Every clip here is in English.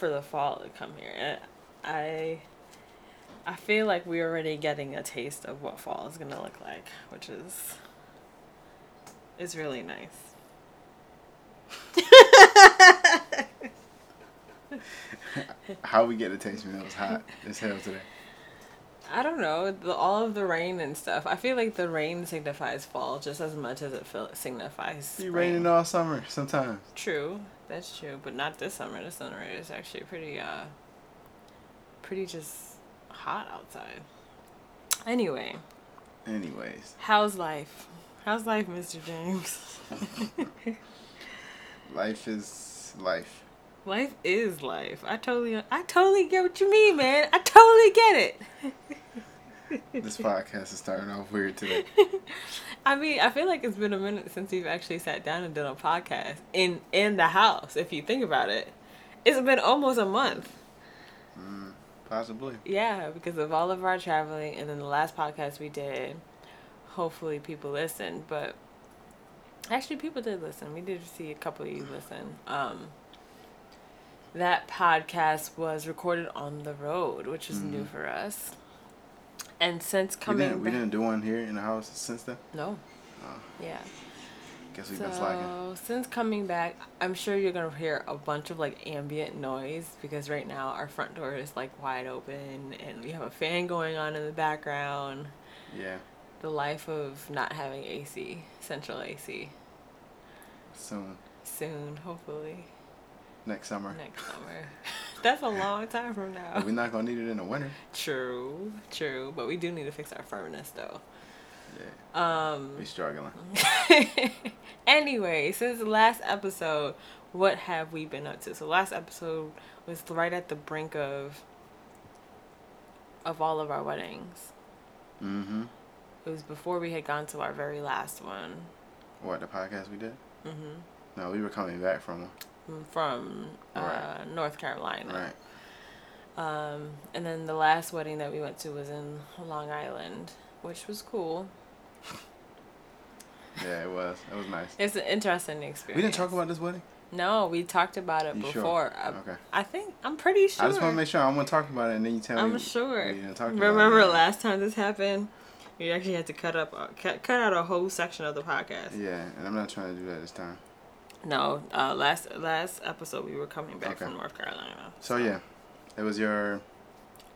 for the fall to come here. I I feel like we're already getting a taste of what fall is gonna look like, which is is really nice. How we get a taste when it was hot as hell today? I don't know the, all of the rain and stuff. I feel like the rain signifies fall just as much as it feel, signifies. Be raining all summer sometimes. True, that's true, but not this summer. This summer is actually pretty, uh, pretty just hot outside. Anyway. Anyways. How's life? How's life, Mr. James? life is life. Life is life. I totally, I totally get what you mean, man. I totally get it. this podcast is starting off weird today. I mean, I feel like it's been a minute since we've actually sat down and done a podcast in in the house. If you think about it, it's been almost a month. Mm, possibly. Yeah, because of all of our traveling, and then the last podcast we did. Hopefully, people listened, but actually, people did listen. We did see a couple of you listen. Um, that podcast was recorded on the road, which is mm-hmm. new for us. And since coming, we didn't, we didn't do one here in the house since then. No. Oh. Yeah. Guess we've so, been slacking. since coming back, I'm sure you're gonna hear a bunch of like ambient noise because right now our front door is like wide open and we have a fan going on in the background. Yeah. The life of not having AC, central AC. Soon. Soon, hopefully. Next summer. Next summer. That's a long time from now. We're not gonna need it in the winter. True, true. But we do need to fix our furnace though. Yeah. Um. We struggling. anyway, since the last episode, what have we been up to? So last episode was right at the brink of of all of our weddings. Mm-hmm. It was before we had gone to our very last one. What the podcast we did? Mm-hmm. No, we were coming back from one from uh, right. North Carolina. Right. Um, and then the last wedding that we went to was in Long Island, which was cool. yeah, it was. It was nice. It's an interesting experience. We didn't talk about this wedding. No, we talked about it you before. Sure? I, okay. I think I'm pretty sure. I just want to make sure I'm gonna talk about it, and then you tell I'm me. I'm sure. Remember last time this happened? We actually had to cut up, uh, cut, cut out a whole section of the podcast. Yeah, and I'm not trying to do that this time. No, uh, last last episode we were coming back okay. from North Carolina. So. so. yeah, it was your.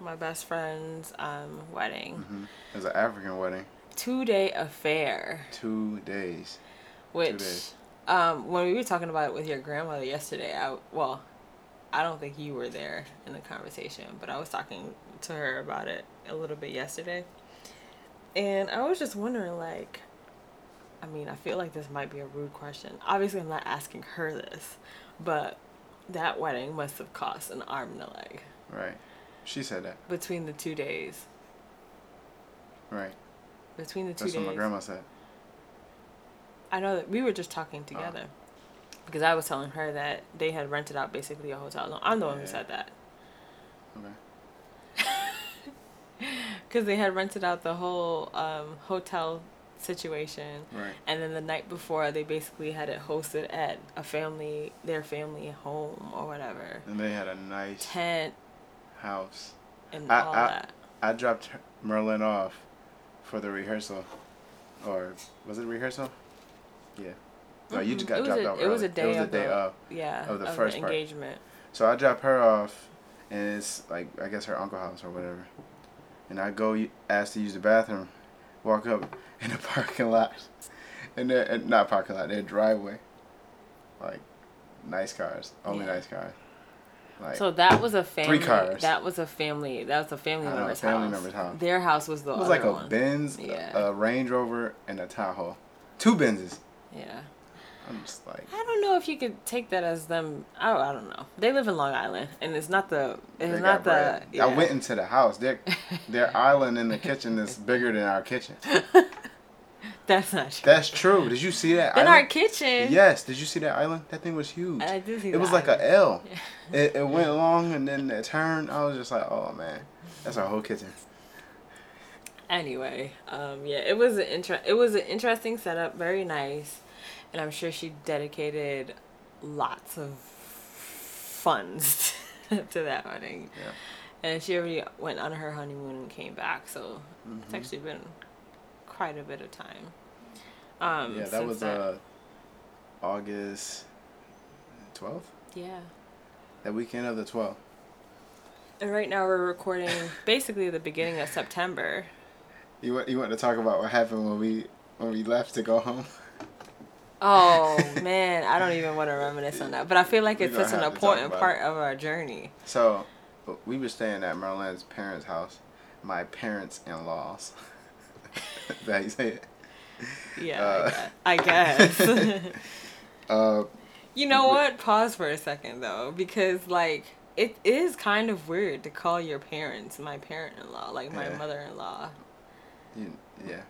My best friend's um, wedding. Mm-hmm. It was an African wedding. Two day affair. Two days. Which, Two days. Um, when we were talking about it with your grandmother yesterday, I well, I don't think you were there in the conversation, but I was talking to her about it a little bit yesterday, and I was just wondering like I mean, I feel like this might be a rude question. Obviously, I'm not asking her this, but that wedding must have cost an arm and a leg. Right. She said that. Between the two days. Right. Between the two That's days. That's what my grandma said. I know that we were just talking together. Oh. Because I was telling her that they had rented out basically a hotel. No, I'm the one who said that. Okay. Because they had rented out the whole um, hotel situation. Right. And then the night before, they basically had it hosted at a family, their family home or whatever. And they had a nice tent, house, and I, all I, that. I dropped Merlin off for the rehearsal, or was it rehearsal? Yeah. No, you just mm-hmm. got it dropped a, off. It was a day. It was of a day the, of. Yeah. Of the of first the part. engagement. So I drop her off, and it's like I guess her uncle house or whatever, and I go ask to use the bathroom, walk up in the parking lot, in their not parking lot, in their driveway, like nice cars, only yeah. nice cars. Like so that was a family. Three cars. That was a family. That was a family know, member's family house. member's house. Their house was the. It was like a one. Benz, yeah. a Range Rover, and a Tahoe. Two Benzes. Yeah. I'm just like. I don't know if you could take that as them. I, I don't know. They live in Long Island, and it's not the. It's not the. Yeah. I went into the house. Their their island in the kitchen is bigger than our kitchen. That's not true. That's true. Did you see that? In island? our kitchen. Yes. Did you see that island? That thing was huge. I did see. It was like a L. Yeah. It, it went long and then it turned. I was just like, oh man, that's our whole kitchen. Anyway, um, yeah, it was an inter- It was an interesting setup. Very nice, and I'm sure she dedicated lots of funds to that wedding. Yeah. And she already went on her honeymoon and came back, so it's Mhm. actually been quite a bit of time. Um, yeah, that was uh August twelfth. yeah. That weekend of the twelfth. And right now we're recording basically the beginning of September. You want you want to talk about what happened when we when we left to go home? Oh man, I don't even want to reminisce on that. But I feel like it's gonna such an have to talk important about part of our journey. So, we were staying at Merlin's parents' house. My parents in laws. Is that you say it? Yeah, Uh, I guess. I guess. Uh, you know what? Pause for a second though, because like it is kind of weird to call your parents my parent-in-law, like my Yeah. mother-in-law. yeah.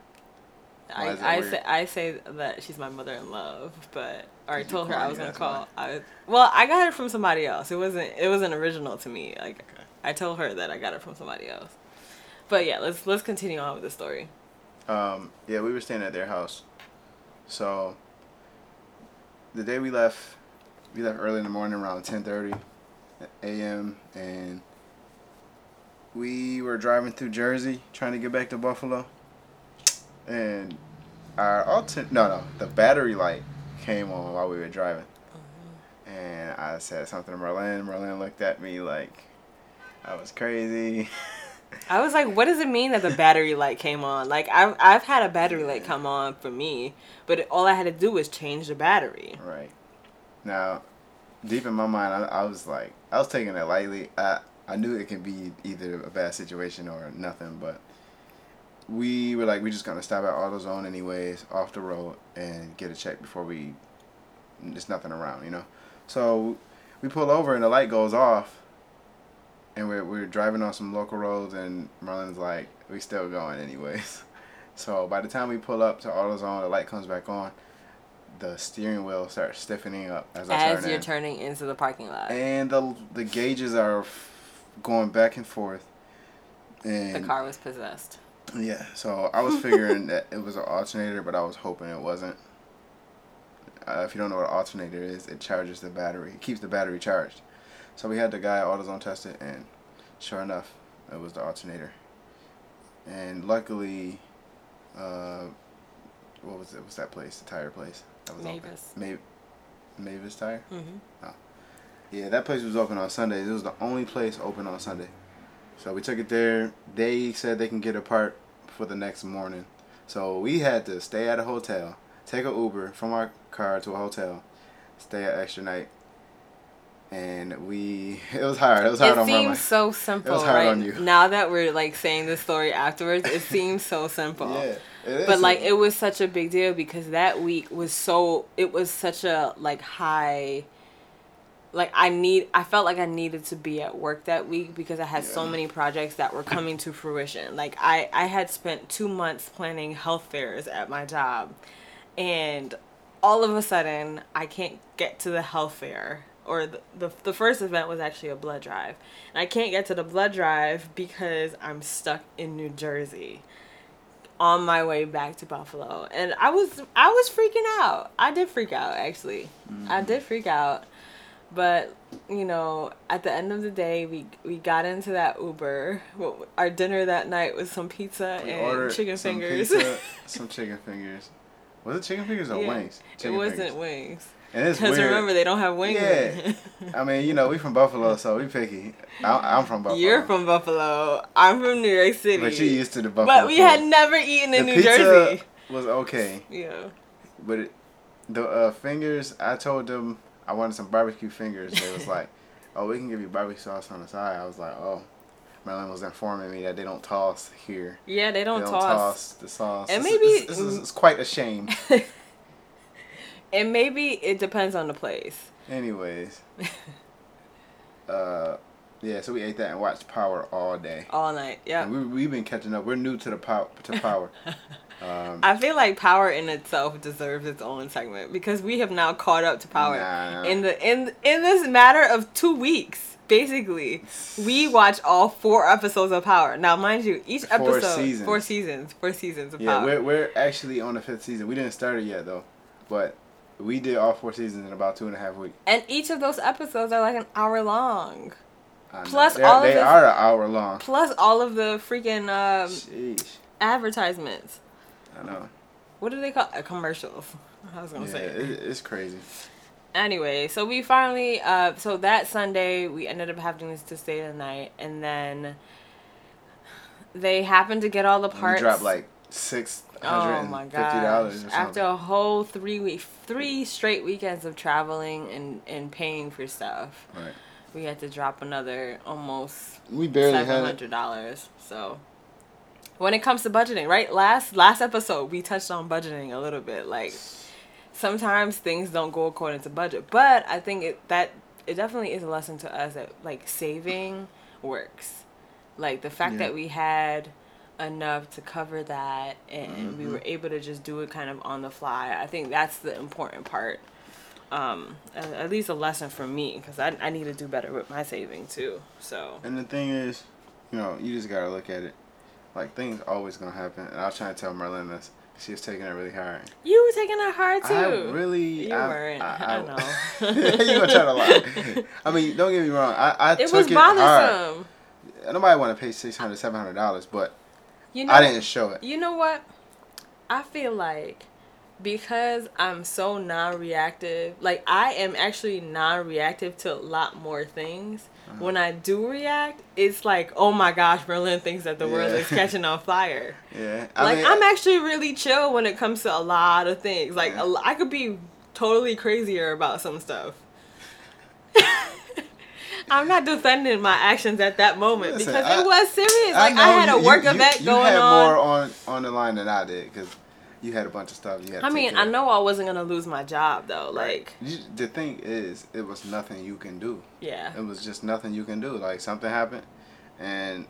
I, Why is that I say I say that she's my mother in love, but or I told her I was gonna call. I was, well, I got it from somebody else. It wasn't it wasn't original to me. Like Okay. I told her that I got it from somebody else. But yeah, let's let's continue on with the story. Um, yeah, we were staying at their house. So, the day we left, we left early in the morning around 10.30 a.m. And we were driving through Jersey trying to get back to Buffalo. And our alternate, no, no, the battery light came on while we were driving. And I said something to Merlin. Merlin looked at me like I was crazy. I was like, what does it mean that the battery light came on? Like I've I've had a battery light come on for me, but it, all I had to do was change the battery. Right. Now, deep in my mind, I, I was like, I was taking it lightly. I I knew it could be either a bad situation or nothing, but we were like, we're just gonna stop at AutoZone anyways, off the road, and get a check before we. There's nothing around, you know. So we pull over and the light goes off, and we're we're driving on some local roads, and Merlin's like, we still going anyways. So by the time we pull up to AutoZone, the light comes back on the steering wheel starts stiffening up as I As turn you're in. turning into the parking lot, and the the gauges are f- going back and forth. And the car was possessed. Yeah, so I was figuring that it was an alternator, but I was hoping it wasn't. Uh, if you don't know what an alternator is, it charges the battery. It keeps the battery charged. So we had the guy AutoZone test it, and sure enough, it was the alternator. And luckily, uh, what was it? What's that place? The tire place. That was Mavis. open. Ma- Mavis Tire. hmm Yeah, that place was open on Sundays. It was the only place open on Sunday. So we took it there. They said they can get a part for the next morning. So we had to stay at a hotel, take a Uber from our car to a hotel, stay an extra night. And we, it was hard. It was hard on my It on seems so simple, hard right? on you. Now that we're like saying the story afterwards, it seems so simple. Yeah, it is But like it was such a big deal because that week was so it was such a like high like I need I felt like I needed to be at work that week because I had so many projects that were coming to fruition. Like I I had spent 2 months planning health fairs at my job and all of a sudden I can't get to the health fair or the, the, the first event was actually a blood drive. And I can't get to the blood drive because I'm stuck in New Jersey on my way back to Buffalo. And I was I was freaking out. I did freak out actually. I mm. did freak out. But you know, at the end of the day, we we got into that Uber. What our dinner that night was some pizza We and chicken some fingers. pizza, some chicken fingers. Was it chicken fingers or Yeah. wings? it Chicken wasn't fingers. wings. And it's Because remember, they don't have wings. Yeah. I mean, you know, we from Buffalo, so we picky. I, I'm from Buffalo. You're from Buffalo. I'm from New York City. But you used to the Buffalo. But we food. had never eaten in the New pizza Jersey. was okay, Yeah. but it, the uh, fingers. I told them I wanted some barbecue fingers. They was like, "Oh, we can give you barbecue sauce on the side." I was like, "Oh." Marilyn was informing me that they don't toss here. Yeah, they don't, they don't toss. the sauce. And maybe- this, is it's quite a shame. And maybe it depends on the place. Anyways, uh, yeah. So we ate that and watched Power all day. All night. Yeah. We we've been catching up. We're new to the to Power. Um, I feel like Power in itself deserves its own segment because we have now caught up to Power Nah. in the in in this matter of two weeks. Basically, we watch all four episodes of Power. Now, mind you, each Four episode seasons. four seasons, four seasons of Yeah, Power. we're we're actually on the fifth season. We didn't start it yet though, but we did all four seasons in about two and a half weeks. And each of those episodes are like an hour long. Plus all of they this- are an hour long. Plus all of the freaking um, advertisements. I know. What do they call uh, commercials? I was gonna Yeah, say. it, it's crazy. anyway, so we finally, uh, so that Sunday we ended up having to stay the night, and then they happened to get all the parts. We dropped like six hundred Oh and fifty dollars or After a whole three week, three straight weekends of traveling and and paying for stuff, Right. we had to drop another almost We barely seven hundred dollars. So. When it comes to budgeting, right? Last last episode we touched on budgeting a little bit. Like sometimes things don't go according to budget, but I think it that it definitely is a lesson to us that like saving works. Like the fact Yeah. that we had enough to cover that and we Mhm. were able to just do it kind of on the fly. I think that's the important part. Um, at, at least a lesson for me because I, I need to do better with my saving too. So And the thing is, you know, you just gotta look at it. Like things always gonna happen. And I was trying to tell Merlin this. She was taking it really hard. you were taking it hard too. I really. You I, weren't. I, I know. you gonna try to lie? I mean, don't get me wrong. I, I it was it hard. bothersome. Nobody want to pay six hundred, seven hundred dollars, but You know, I didn't show it. You know what? I feel like because I'm so non-reactive, like I am actually non-reactive to a lot more things. Uh-huh. When I do react, it's like, oh my gosh, Berlin thinks that the world is catching on fire. Yeah. I like mean, I'm actually really chill when it comes to a lot of things. Like Yeah. a I could be totally crazier about some stuff. I'm not defending my actions at that moment Listen, because I- it was serious. Like I, had a you- work you- event you going had on. more on on the line than I did because you had a bunch of stuff you had. I mean, I know I wasn't gonna lose my job though. Right. Like, You, the thing is, it was nothing you can do. yeah, It was just nothing you can do. Like something happened, and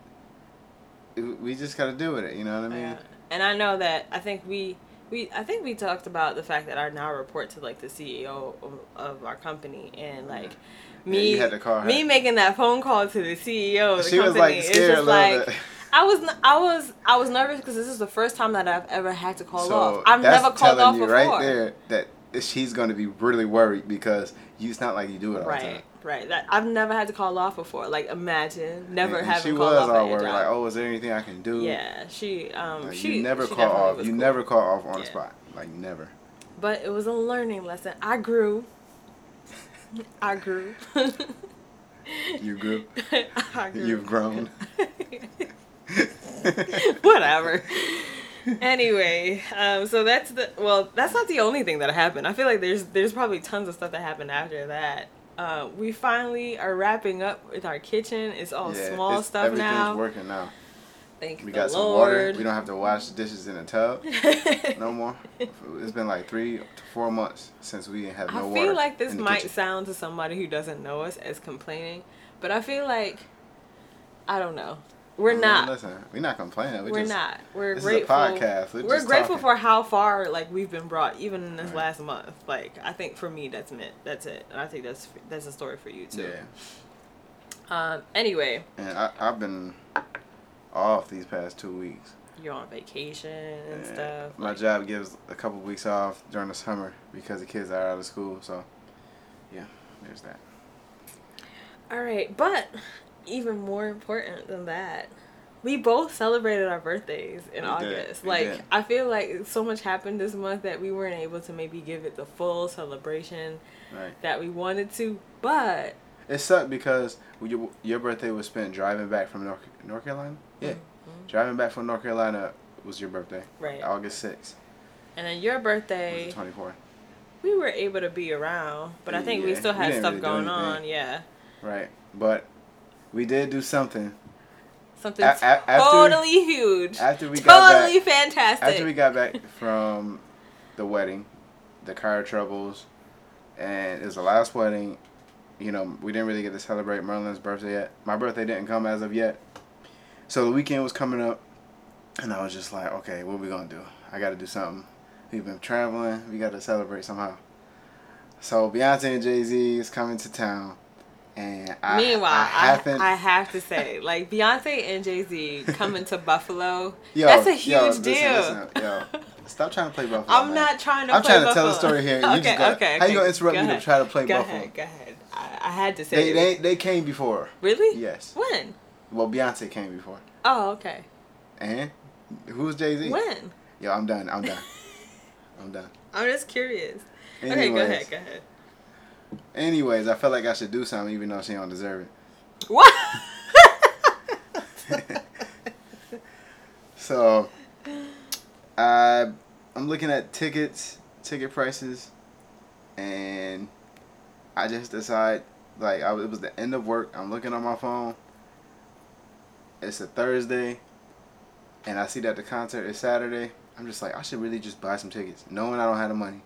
it, we just got to deal with it. You know what I mean? yeah. And I know that I think we we I think we talked about the fact that I now report to like the CEO of, of our company and like Yeah, me you had to call her. me making that phone call to the CEO of the She was company. like it's scared a little like bit. I was n- I was I was nervous because this is the first time that I've ever had to call so off. I've never called telling off you before. right there that she's going to be really worried because you, it's not like you do it all the Right, time. right. That I've never had to call off before. Like imagine never and, and having she called was off all worried, job. like, oh, is there anything I can do? Yeah, she um Like, she you never she call off. You cool. never call off on the spot. Like never. But it was a learning lesson. I grew. I grew. You grew. I grew. You've grown. Whatever. anyway, um, so that's the well. That's not the only thing that happened. I feel like there's there's probably tons of stuff that happened after that. Uh, we finally are wrapping up with our kitchen. It's all Yeah, small it's- stuff everything's now. working now. Thank you. We got some water. Lord. We don't have to wash the dishes in a tub no more. It's been like three to four months since we have no water. I feel like this might kitchen. sound to somebody who doesn't know us as complaining, but I feel like I don't know. We're not. Listen, we're not complaining. We're, We're just, not. We're this grateful. is a podcast. We're, We're grateful talking. for how far like we've been brought, even in this Right. last month. Like I think for me, that's meant. That's it, and I think that's that's a story for you too. Yeah, Um. Anyway, and I, I've been off these past two weeks. you're on vacation and And stuff. My like- job gives a couple weeks off during the summer because the kids are out of school. So, yeah, there's that. All right, but even more important than that, we both celebrated our birthdays in We August. we Like. I feel like so much happened this month that we weren't able to maybe give it the full celebration Right. that we wanted to. But It sucked because your, your birthday was spent driving back from North, North Carolina. Yeah, Mhm. driving back from North Carolina was your birthday. right, August sixth. and then your birthday, Twenty fourth. we were able to be around, but I think we still had stuff really going on. Yeah, Right, but we did do something something A- a- after- totally huge, after we got totally fantastic. After we got back from the wedding, the car troubles, and it was the last wedding. You know, we didn't really get to celebrate Merlin's birthday yet. My birthday didn't come as of yet. So the weekend was coming up, and I was just like, okay, what we gonna do? I got to do something. We've been traveling. We got to celebrate somehow. So Beyonce and Jay Z is coming to town, and I, Meanwhile, I I, haven't. I, have to say, like Beyonce and Jay Z coming to Buffalo, yo, that's a yo, huge listen, deal. listen, yo, stop trying to play Buffalo. I'm man. not trying to. I'm trying to tell the story here. You okay, just got, okay, How you gonna interrupt Go me to try to play Go Buffalo? ahead, go ahead. I, I had to say They, they, they came before. really? Yes. When? Well, Beyonce came before. Oh, okay. And who's Jay Z? When? Yo, I'm done. I'm done. I'm done. I'm just curious. Okay, go ahead. Go ahead. Anyways, I felt like I should do something even though she don't deserve it. What? So, I I'm looking at tickets, ticket prices, and I just decide like I, it was the end of work. I'm looking on my phone. It's a Thursday, and I see that the concert is Saturday. I'm just like I should really just buy some tickets, knowing I don't have the money.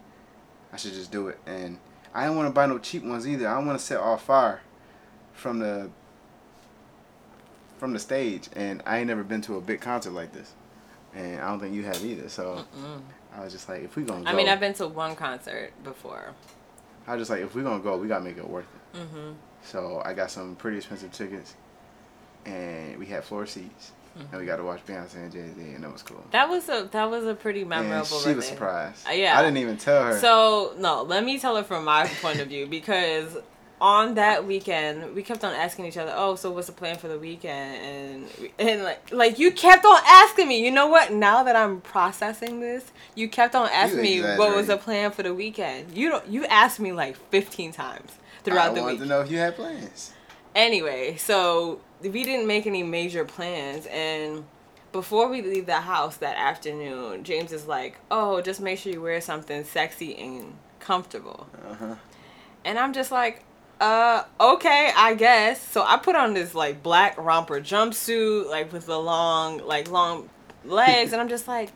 I should just do it, and I don't want to buy no cheap ones either. I want to set off fire from the from the stage, and I ain't never been to a big concert like this, and I don't think you have either. So Mm-mm. I was just like, if we gonna go, I mean, I've been to one concert before. I was just like, if we gonna go, we gotta make it worth it. Mm-hmm. So I got some pretty expensive tickets, and we had floor seats, and we got to watch Beyonce and Jay Z, and that was cool. That was a that was a pretty And memorable. she was surprised. Uh, yeah. I didn't even tell her. So no, let me tell her from my point of view because on that weekend we kept on asking each other, "Oh, so what's the plan for the weekend?" And and like like you kept on asking me. You know what? Now that I'm processing this, you kept on asking me what was the plan for the weekend. You don't. You asked me like 15 times throughout I the wanted week. to know if you had plans. Anyway, so we didn't make any major plans and before we leave the house that afternoon, James is like, "Oh, just make sure you wear something sexy and comfortable." Uh huh. And I'm just like, "Uh, okay, I guess." So I put on this like black romper jumpsuit like with the long like long legs and I'm just like,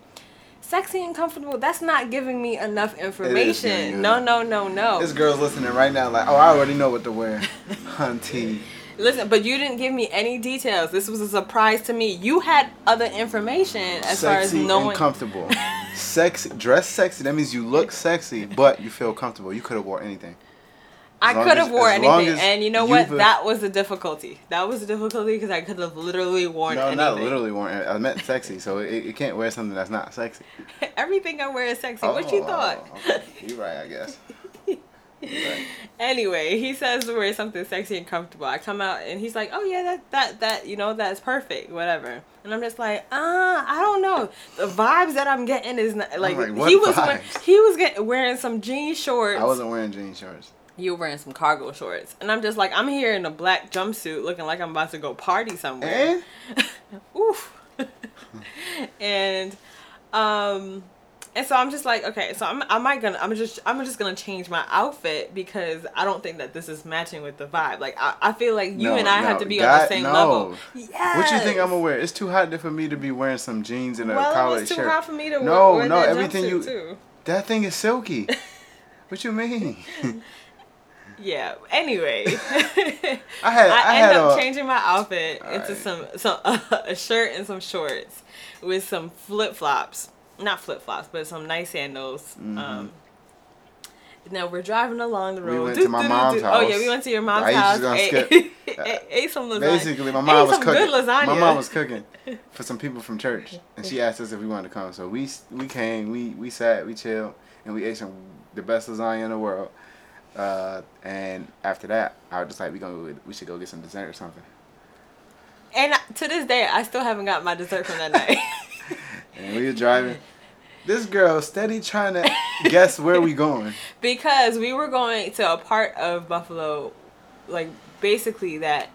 "Sexy and comfortable. That's not giving me enough information." No, no, no, no. This girl's listening right now, like, oh, I already know what to wear, hunty. Listen, but you didn't give me any details. This was a surprise to me. You had other information as far as sexy knowing. and comfortable. sexy, dress sexy. That means you look sexy, but you feel comfortable. You could have wore anything. I as long could have wore anything, and you know what? That was the difficulty. That was the difficulty because I could have literally worn no, anything. not literally worn. I meant sexy, so it, you can't wear something that's not sexy. Everything I wear is sexy. what you Oh, thought? okay. You're right, I guess. Right. Anyway, he says to wear something sexy and comfortable. I come out and he's like, "Oh yeah, that that that you know that's perfect, whatever." And I'm just like, "Uh, I don't know. The vibes that I'm getting is not like, like, he was wear- vibes? he was getting wearing some jean shorts. I wasn't wearing jean shorts. you were wearing some cargo shorts, and I'm just like, I'm here in a black jumpsuit, looking like I'm about to go party somewhere. And Oof. and um and so I'm just like, okay, so I'm I might gonna I'm just I'm just gonna change my outfit because I don't think that this is matching with the vibe. Like I, I feel like you No, and I no, have to be on the same no. level. Yes. what you think I'm gonna wear? It's too hot for me to be wearing some jeans and a well, collared was too shirt. hot for me to No, wear no, that everything you- too. That thing is silky. what you mean? Yeah. Anyway, I had I, I, end had up a changing my outfit into Alright. some some a shirt and some shorts with some flip flops, not flip flops, but some nice sandals. Um, now we're driving along the Mm-hmm. We road. went to my mom's house. Oh yeah, we went to your mom's I house. gonna Ate, skip. ate, ate some lasagna. basically my Ate mom was some cooking. My mom was cooking for some people from church, and she asked us if we wanted to come. So we we came, we we sat, we chilled, and we ate some the best lasagna in the world. Uh, and after that, I was just like, we gonna we should go get some dessert or something. And to this day, I still haven't got my dessert from that night. And we were driving. This girl steady trying to guess where we going. because we were going to a part of Buffalo, like basically that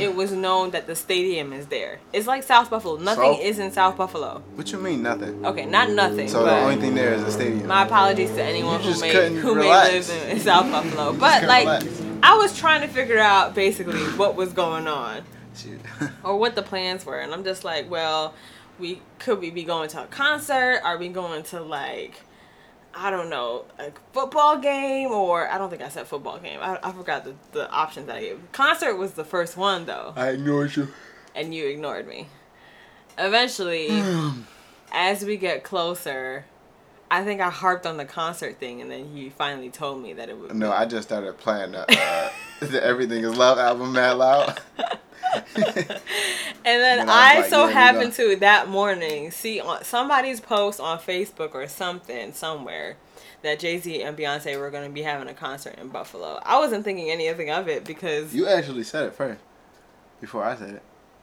it was known that the stadium is there. It's like South Buffalo. Nothing So- is in South Buffalo. What you mean nothing? Okay, not nothing. So the only thing there is a stadium. my apologies to anyone who may who relax. may live in, South Buffalo. But like, relax. I was trying to figure out basically what was going on or what the plans were, and I'm just like, well, we could we be going to a concert? Are we going to like? I don't know, a football game, or I don't think I said football game. I, I forgot the, the options that I gave. Concert was the first one though, I ignored you. and you ignored me. Eventually, as we get closer, I think I harped on the concert thing, and then he finally told me that it was. No, I just started playing the, uh, the Everything Is Love album mad loud. And then And I I, like, so we happened to that morning see on somebody's post on Facebook or something somewhere that Jay Z and Beyonce were going to be having a concert in Buffalo. I wasn't thinking anything of it because you actually said it first before I said it.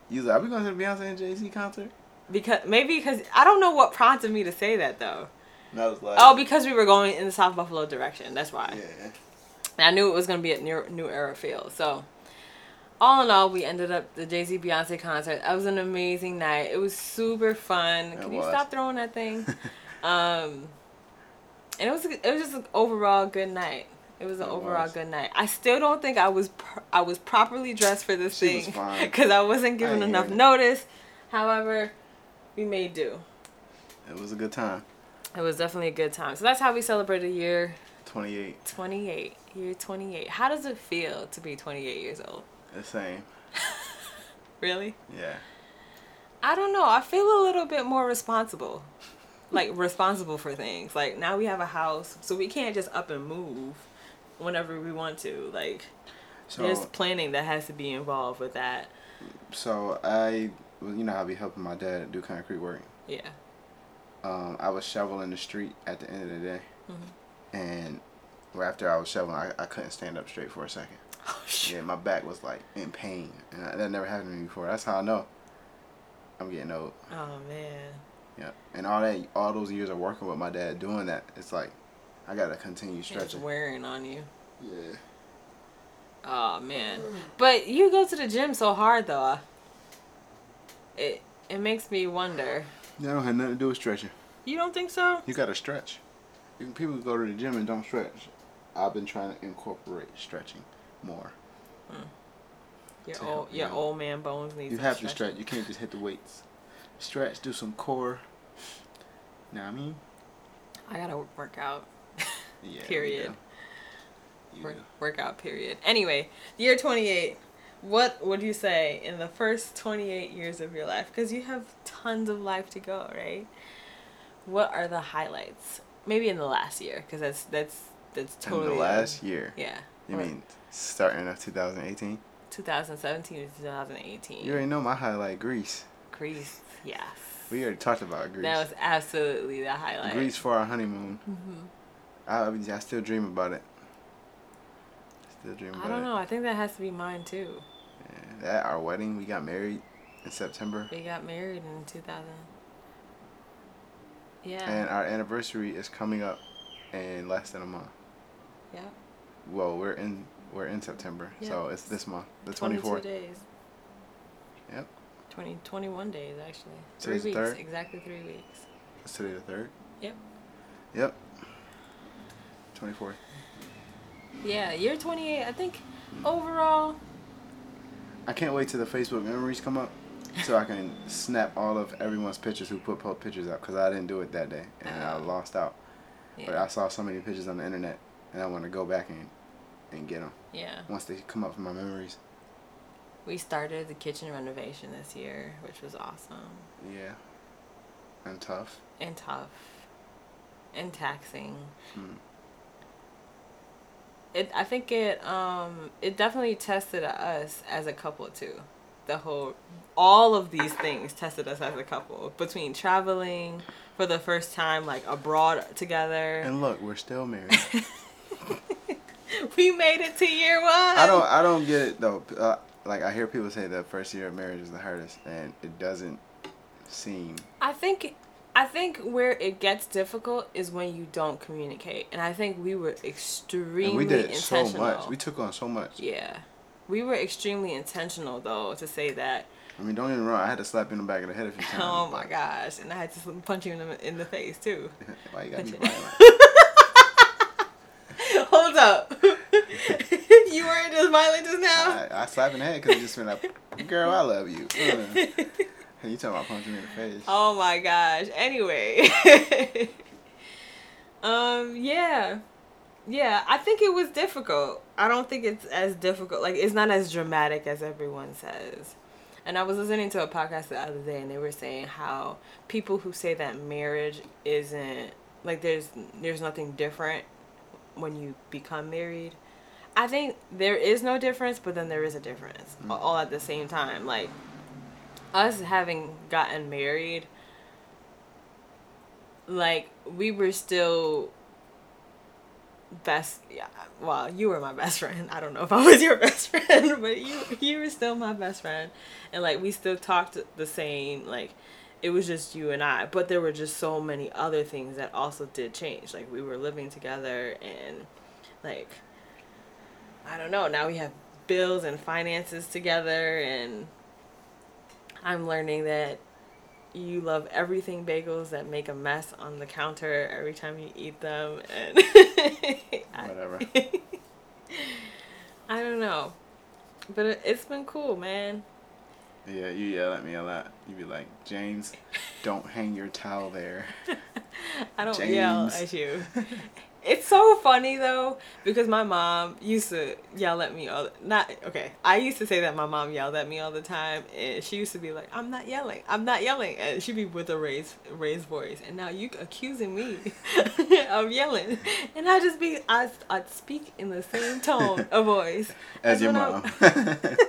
You was like, "Are we going to the Beyonce and Jay Z concert?" because maybe because I don't know what prompted me to say that though. And I was like, Oh, because we were going in the South Buffalo direction. That's why. yeah." And I knew it was going to be at New, New Era Field. So, all in all, we ended up the Jay Z Beyonce concert. That was an amazing night. It was super fun. It Can you stop throwing that thing? um, and it was it was just an overall good night. It was an It overall was. good night. I still don't think I was pr- I was properly dressed for this She thing because I wasn't given ain't enough notice. However, we made do. It was a good time. It was definitely a good time. So that's how we celebrated year 28. 28. Year 28. How does it feel to be 28 years old? The same. Really? Yeah. I don't know. I feel a little bit more responsible. Like responsible for things. Like now we have a house, so we can't just up and move whenever we want to. Like So there's planning that has to be involved with that. so I, you know, I'll be helping my dad do concrete work. Yeah. Um, I was shoveling the street at the end of the day, Mhm. and well, after I was shoveling, I, I couldn't stand up straight for a second. Oh shit. Yeah, my back was like in pain, and I, that never happened to me before. That's how I know I'm getting old. Oh man. Yeah, and all that, all those years of working with my dad doing that, it's like I gotta continue stretching. It's stretching. wearing on you. Yeah. Oh man. But you go to the gym so hard though. It it makes me wonder. That don't have nothing to do with stretching. You don't think so? You gotta stretch. People go to the gym and don't stretch. I've been trying to incorporate stretching more. Hmm. Your To old your you old man bones need You have to stretch. You can't just hit the weights. Stretch, do some core. Know what I mean? I gotta work out. Yeah. Period. Work, workout period. Anyway, year 28. What would you say in the first 28 years of your life? Because you have tons of life to go, right? What are the highlights? Maybe in the last year, because that's that's that's totally In the last year. yeah. You mean starting of 2018? 2017 to 2018? You already know my highlight, Greece. Greece, yes. We already talked about Greece. That was absolutely the highlight. Greece for our honeymoon. hmm I, I still dream about it. Still dream about I don't know. I think that has to be mine too. Yeah, that our wedding, we got married in September, We got married in 2000. Yeah. and our anniversary is coming up in less than a month. yeah. Well, we're in we're in September, so it's this month, the 24th. 22 days. Yep. 20, 21 days actually. Three the weeks. third? Exactly three weeks. It's today the third. Yep. Yep. Twenty fourth. Yeah, year 28. I think overall. I can't wait till the Facebook memories come up, so I can snap all of everyone's pictures who put put pictures up because I didn't do it that day and I Oh. lost out. Yeah. But I saw so many pictures on the internet, and I want to go back and and get them yeah. once they come up from my memories. We started the kitchen renovation this year, which was awesome Yeah. And tough. and tough and taxing. Hmm. It. I think it. Um. It definitely tested us as a couple too. The whole, all of these things tested us as a couple between traveling for the first time like abroad together. And look, we're still married. we made it to year one. I don't. I don't get it though. Uh, like I hear people say the first year of marriage is the hardest, and it doesn't seem. I think I think where it gets difficult is when you don't communicate. And I think we were extremely And we did so much. We took on so much. yeah. We were extremely intentional though to say that. I mean, don't get me wrong. I had to slap you in the back of the head a few times. Oh my gosh. And I had to punch you in the, in the face too. Why you be violent? Hold up. you weren't just violent just now? I, I slap in the head because you just been like, girl, I love you. Uh. You talking about punching me in the face? Oh my gosh. Anyway. um yeah. Yeah, I think it was difficult. I don't think it's as difficult. Like it's not as dramatic as everyone says. And I was listening to a podcast the other day and they were saying how people who say that marriage isn't like there's there's nothing different when you become married. I think there is no difference, but then there is a difference Mm. all at the same time. Like us having gotten married, like we were still best yeah well you were my best friend. I don't know if i was your best friend but you you were still my best friend. And like we still talked the same like it was just you and i. But there were just so many other things that also did change. Like we were living together and like i don't know. Now we have bills and finances together and i'm learning that you love everything bagels that make a mess on the counter every time you eat them and Whatever. I don't know. But it, it's been cool, man. Yeah, you yell at me a lot. You be like, James, don't hang your towel there. I don't yell at you. It's so funny though because my mom used to yell at me all the, not okay. I used to say that my mom yelled at me all the time and she used to be like, "I'm not yelling. I'm not yelling." And she'd be with a raised raised voice. And now you accusing me of yelling. And I just be I I'd speak in the same tone of voice As your mom. I-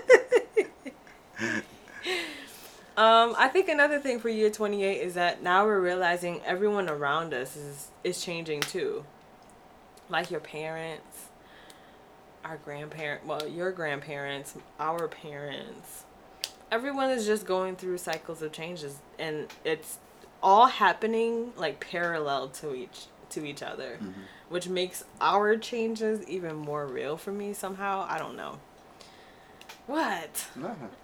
Um, I think another thing for year 28 is that now we're realizing everyone around us is is changing too. Like your parents, our grandparents, well, your grandparents, our parents. Everyone is just going through cycles of changes and it's all happening like parallel to each to each other, Mhm. which makes our changes even more real for me somehow. I don't know. What?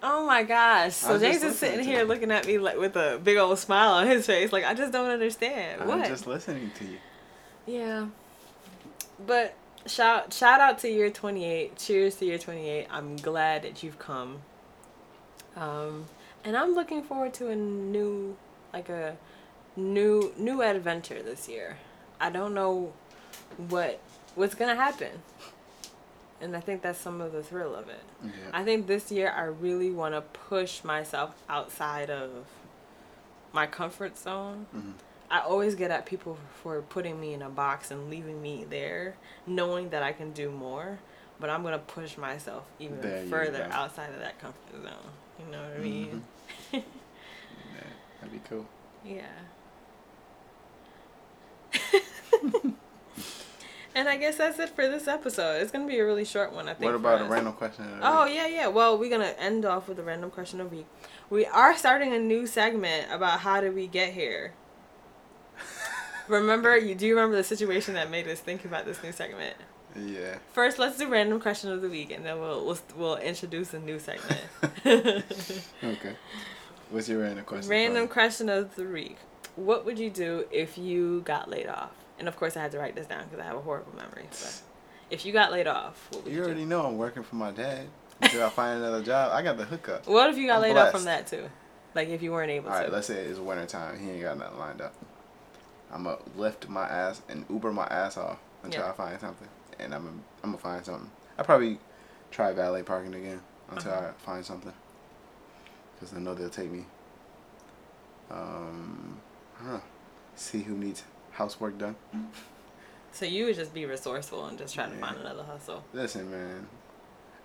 Oh my gosh. So James is sitting here you. looking at me like with a big old smile on his face. Like I just don't understand. What? I'm just listening to you. Yeah. But shout shout out to year 28. Cheers to year 28. I'm glad that you've come. Um and I'm looking forward to a new like a new new adventure this year. I don't know what what's going to happen. And I think that's some of the thrill of it. Yeah. I think this year I really want to push myself outside of my comfort zone. Mhm. I always get at people for putting me in a box and leaving me there, knowing that I can do more. But I'm gonna push myself even There further outside of that comfort zone. You know what I mean? Mm-hmm. Yeah, that'd be cool. Yeah. and I guess that's it for this episode. It's gonna be a really short one, I think. What about a random question? of the Oh yeah, yeah. Well, we're gonna end off with a random question of the week. We are starting a new segment about how did we get here. Remember, you do you remember the situation that made us think about this new segment? Yeah. First, let's do random question of the week, and then we'll we'll, we'll introduce a new segment. Okay. What's your random question? random question of the week: What would you do if you got laid off? And of course, I had to write this down because I have a horrible memory. But if you got laid off, what would you, You already do? know I'm working for my dad. Until I find another job, I got the hookup. What if you got I'm laid off from that too? Like if you weren't able All right, to. let's say it's winter time. He ain't got nothing lined up. I'm gonna Lyft my ass and Uber my ass off until Yeah. I find something, and I'm gonna, I'm gonna find something. I probably try valet parking again until Uh-huh. I find something, because I know they'll take me. Um, I. See who needs housework done. So you would just be resourceful and just try to Yeah. find another hustle. Listen, man.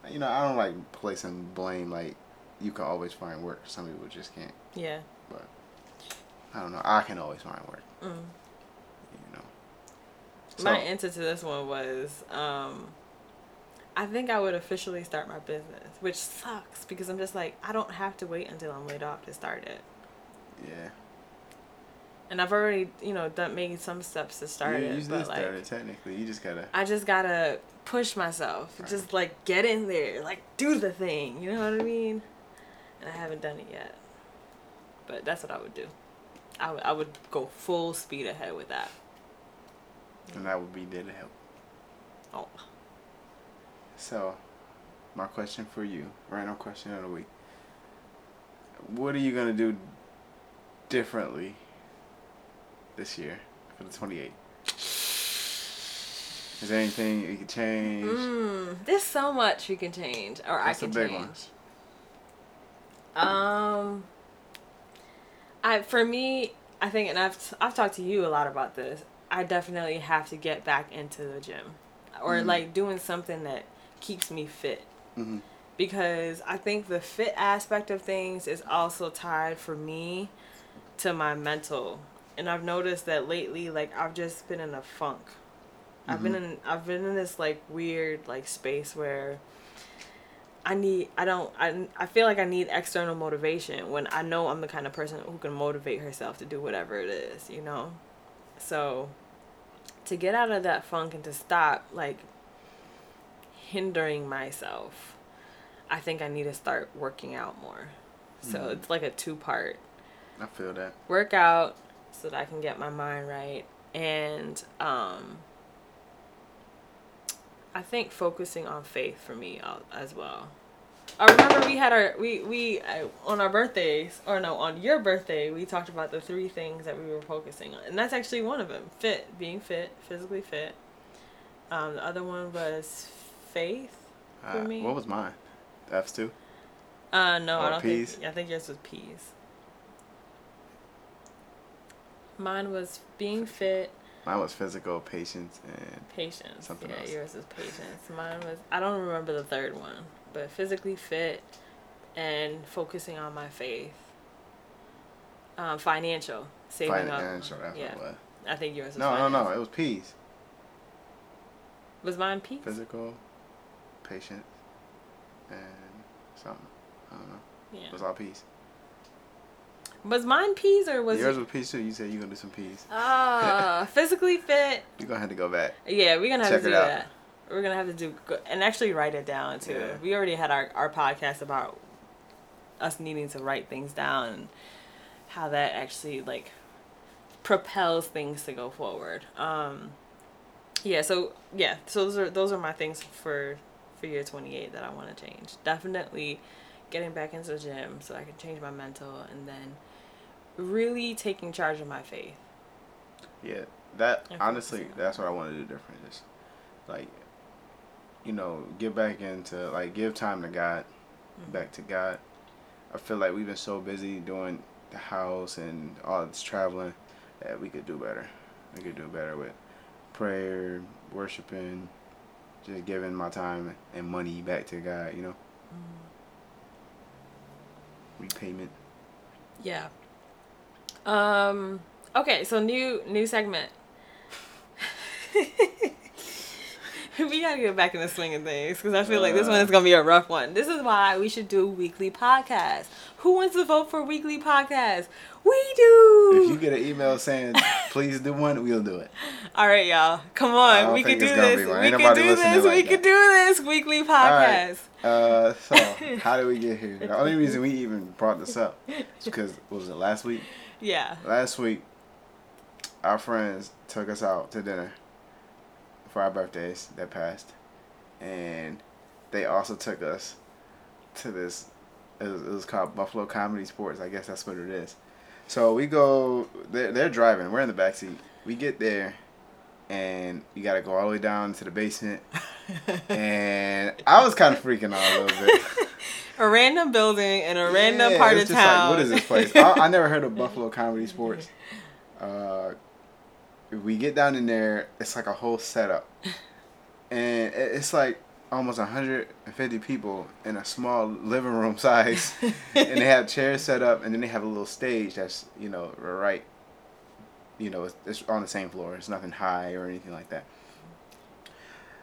You know I don't like placing blame. Like you can always find work. Some people just can't. Yeah. But I don't know. I can always find work. Mm. You know. My answer to this one was, um, I think I would officially start my business, which sucks because I'm just like I don't have to wait until I'm laid off to start it, Yeah. and I've already you know done made some steps to start you, it, you did but start like it technically. You just gotta. I just gotta push myself, Right. just like get in there, like do the thing, you know what I mean? And I haven't done it yet, but that's what I would do. I would go full speed ahead with that. And that would be there to help. Oh. So, my question for you, random question of the week. What are you gonna do differently this year for the 28th? Is there anything you can change? Mm, there's so much you can change, or What's I can big change. one? Um, I for me, I think, and I've I've talked to you a lot about this. I definitely have to get back into the gym or Mhm. like doing something that keeps me fit hmm because I think the fit aspect of things is also tied for me to my mental. And I've noticed that lately like I've just been in a funk. I've been Mhm. in I've been in this like weird like space where I need I don't I, I feel like I need external motivation when I know I'm the kind of person who can motivate herself to do whatever it is, you know? So to get out of that funk and to stop like hindering myself, I think I need to start working out more. So Mhm. it's like a two part I feel that. work out so that I can get my mind right and um I think focusing on faith for me uh, as well. I remember we had our we we uh, on our birthdays or no on your birthday we talked about the three things that we were focusing on and that's actually one of them fit being fit physically fit. Um, the other one was faith. For Uh, me? What was mine? F's too. Uh no, I don't peas? think I think yours was peas. Mine was being fit, Mine was physical, patience, and patience. Something yeah, else. yours was patience. Mine was I don't remember the third one, but physically fit and focusing on my faith. Um, financial, saving up. financial. That's yeah. what it was. I think yours was No, no, no. It was peace. Was mine peace? Physical, patience, and something. I don't know. Yeah. It was all peace. Was mine peas or was Yours it? was peace too. You said you're gonna do some peace. Ah, physically fit. You're gonna have to go back. Yeah, we're gonna have Check to it do out. that. We're gonna have to do and actually write it down too. Yeah. We already had our, our podcast about us needing to write things down and how that actually like propels things to go forward. Um, yeah, so yeah, so those are those are my things for for year twenty eight that I want to change. Definitely getting back into the gym so I can change my mental and then really taking charge of my faith. Yeah, that honestly, that's what I want to do different. Just like, you know, get back into like give time to God, Mhm. back to God. I feel like we've been so busy doing the house and all this traveling that we could do better. We could do better with prayer, worshiping, just giving my time and money back to God. You know, repayment. Yeah. Um. Okay, so new new segment. we gotta get back in the swing of things because I feel like this one is gonna be a rough one. This is why we should do weekly podcasts. Who wants to vote for weekly podcasts? We do. If you get an email saying please do one, we'll do it. All right, y'all. Come on, we can do this. We can do this. like we that. can do this weekly podcast. Uh, so how did we get here? The only reason we even brought this up is because was it last week? Yeah. Last week, our friends took us out to dinner for our birthdays that passed, and they also took us to this. It was, it was called Buffalo ComedySportz. I guess that's what it is. So we go. They're, they're driving. We're in the back seat. We get there, and you got to go all the way down to the basement. and I was kind of freaking out a little bit. a random building in a random Yeah, part it's of just like, town. what is this place? I, I never heard of Buffalo ComedySportz. Uh, we get down in there, it's like a whole setup, and it's like almost 150 people in a small living room size, and they have chairs set up, and then they have a little stage that's you know right, you know, it's, it's on the same floor. It's nothing high or anything like that.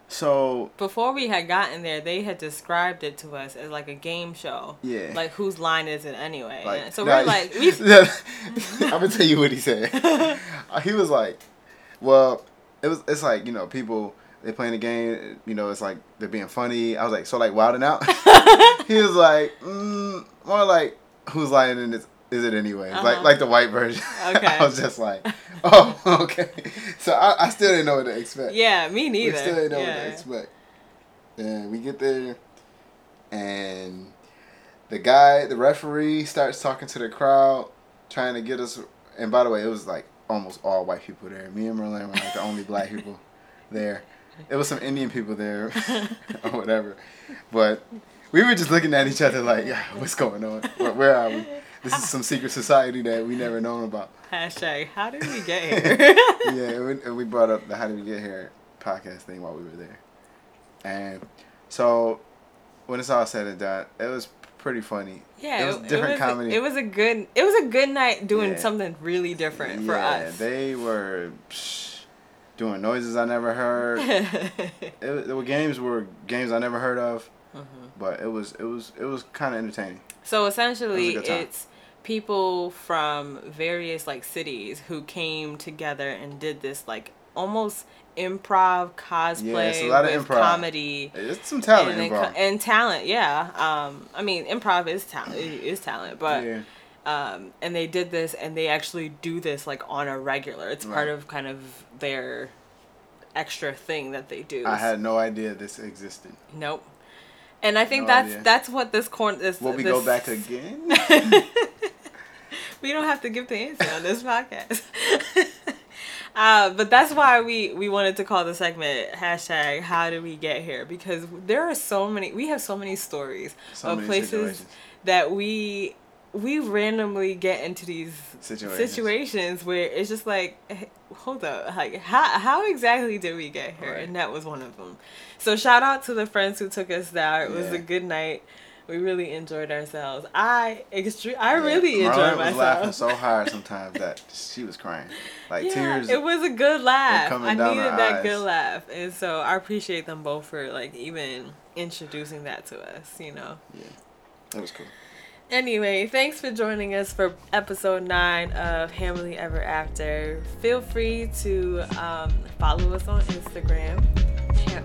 So Before we had gotten there, they had described it to us as like a game show. yeah, Like whose line is it anyway? Like, so nah, we're like, we I'm gonna tell you what he said. Uh, he was like, "Well, it was. It's like you know, people they playing the game. You know, it's like they're being funny." I was like, "So like wilding out?" he was like, mm, "More like who's lying in this." Is it anyway? Like Uh-huh. like the white version. Okay. I was just like, oh, okay. So I, I still didn't know what to expect. yeah, me neither. We still didn't know what to expect. And we get there, and the guy, the referee, starts talking to the crowd, trying to get us. And by the way, it was like almost all white people there. Me and Merlin were like the only black people there. It was some Indian people there, or whatever. But we were just looking at each other like, yeah, what's going on? Where, where are we? this is some secret society that we never known about. Hashtag How did we get here? yeah, and we, we brought up the How Did We Get Here podcast thing while we were there, and so when it's all said and done, it was pretty funny. Yeah, it was different it was, comedy. It was a good. It was a good night doing Yeah. something really different for yeah, us. they were psh, doing noises I never heard. it, there were games were games I never heard of, Mhm. but it was it was it was kind of entertaining. So essentially, It was a good time. it's people from various like cities who came together and did this like almost improv cosplay it's a lot of improv. comedy. It's some talent and, co- and talent, yeah. Um, I mean, improv is talent, is talent, but yeah, um, and they did this, and they actually do this like on a regular. It's part of kind of their extra thing that they do. I had no idea this existed. nope. And I think No that's idea. that's what this corn. This, Will we this, go back again? we don't have to give the answer on this podcast. uh, but that's why we we wanted to call the segment hashtag How did we get here? Because there are so many. We have so many stories So of many places that we we randomly get into these Situations. situations where it's just like hold up like how, how exactly did we get here Right. and that was one of them so shout out to the friends who took us there it was a good night we really enjoyed ourselves i extre- i Yeah, really Marlon enjoyed was laughing myself so hard sometimes that she was crying, like yeah, tears. it was a good laugh i needed that eyes. good laugh and so i appreciate them both for like even introducing that to us you know It was cool. Anyway, thanks for joining us for episode nine of Hammerly Ever After. Feel free to um, follow us on Instagram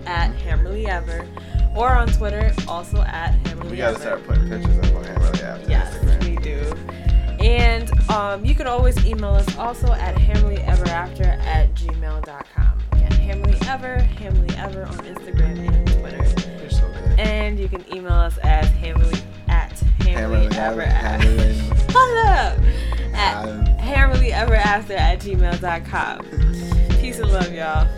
at Hammerly Ever or on Twitter also at Hammerly We gotta start putting pictures up on Hammerly after Yes, Instagram. we do. And um, you can always email us also at hammerlyeverafter at gmail.com. Yeah, Hammerly Ever, Hammerly Ever on Instagram and Twitter. You're so good. And you can email us as hammerly at hammerly Hammerly, ever after. Hammerly. Hold up! At Um, ever after at gmail.com. Peace and love, y'all.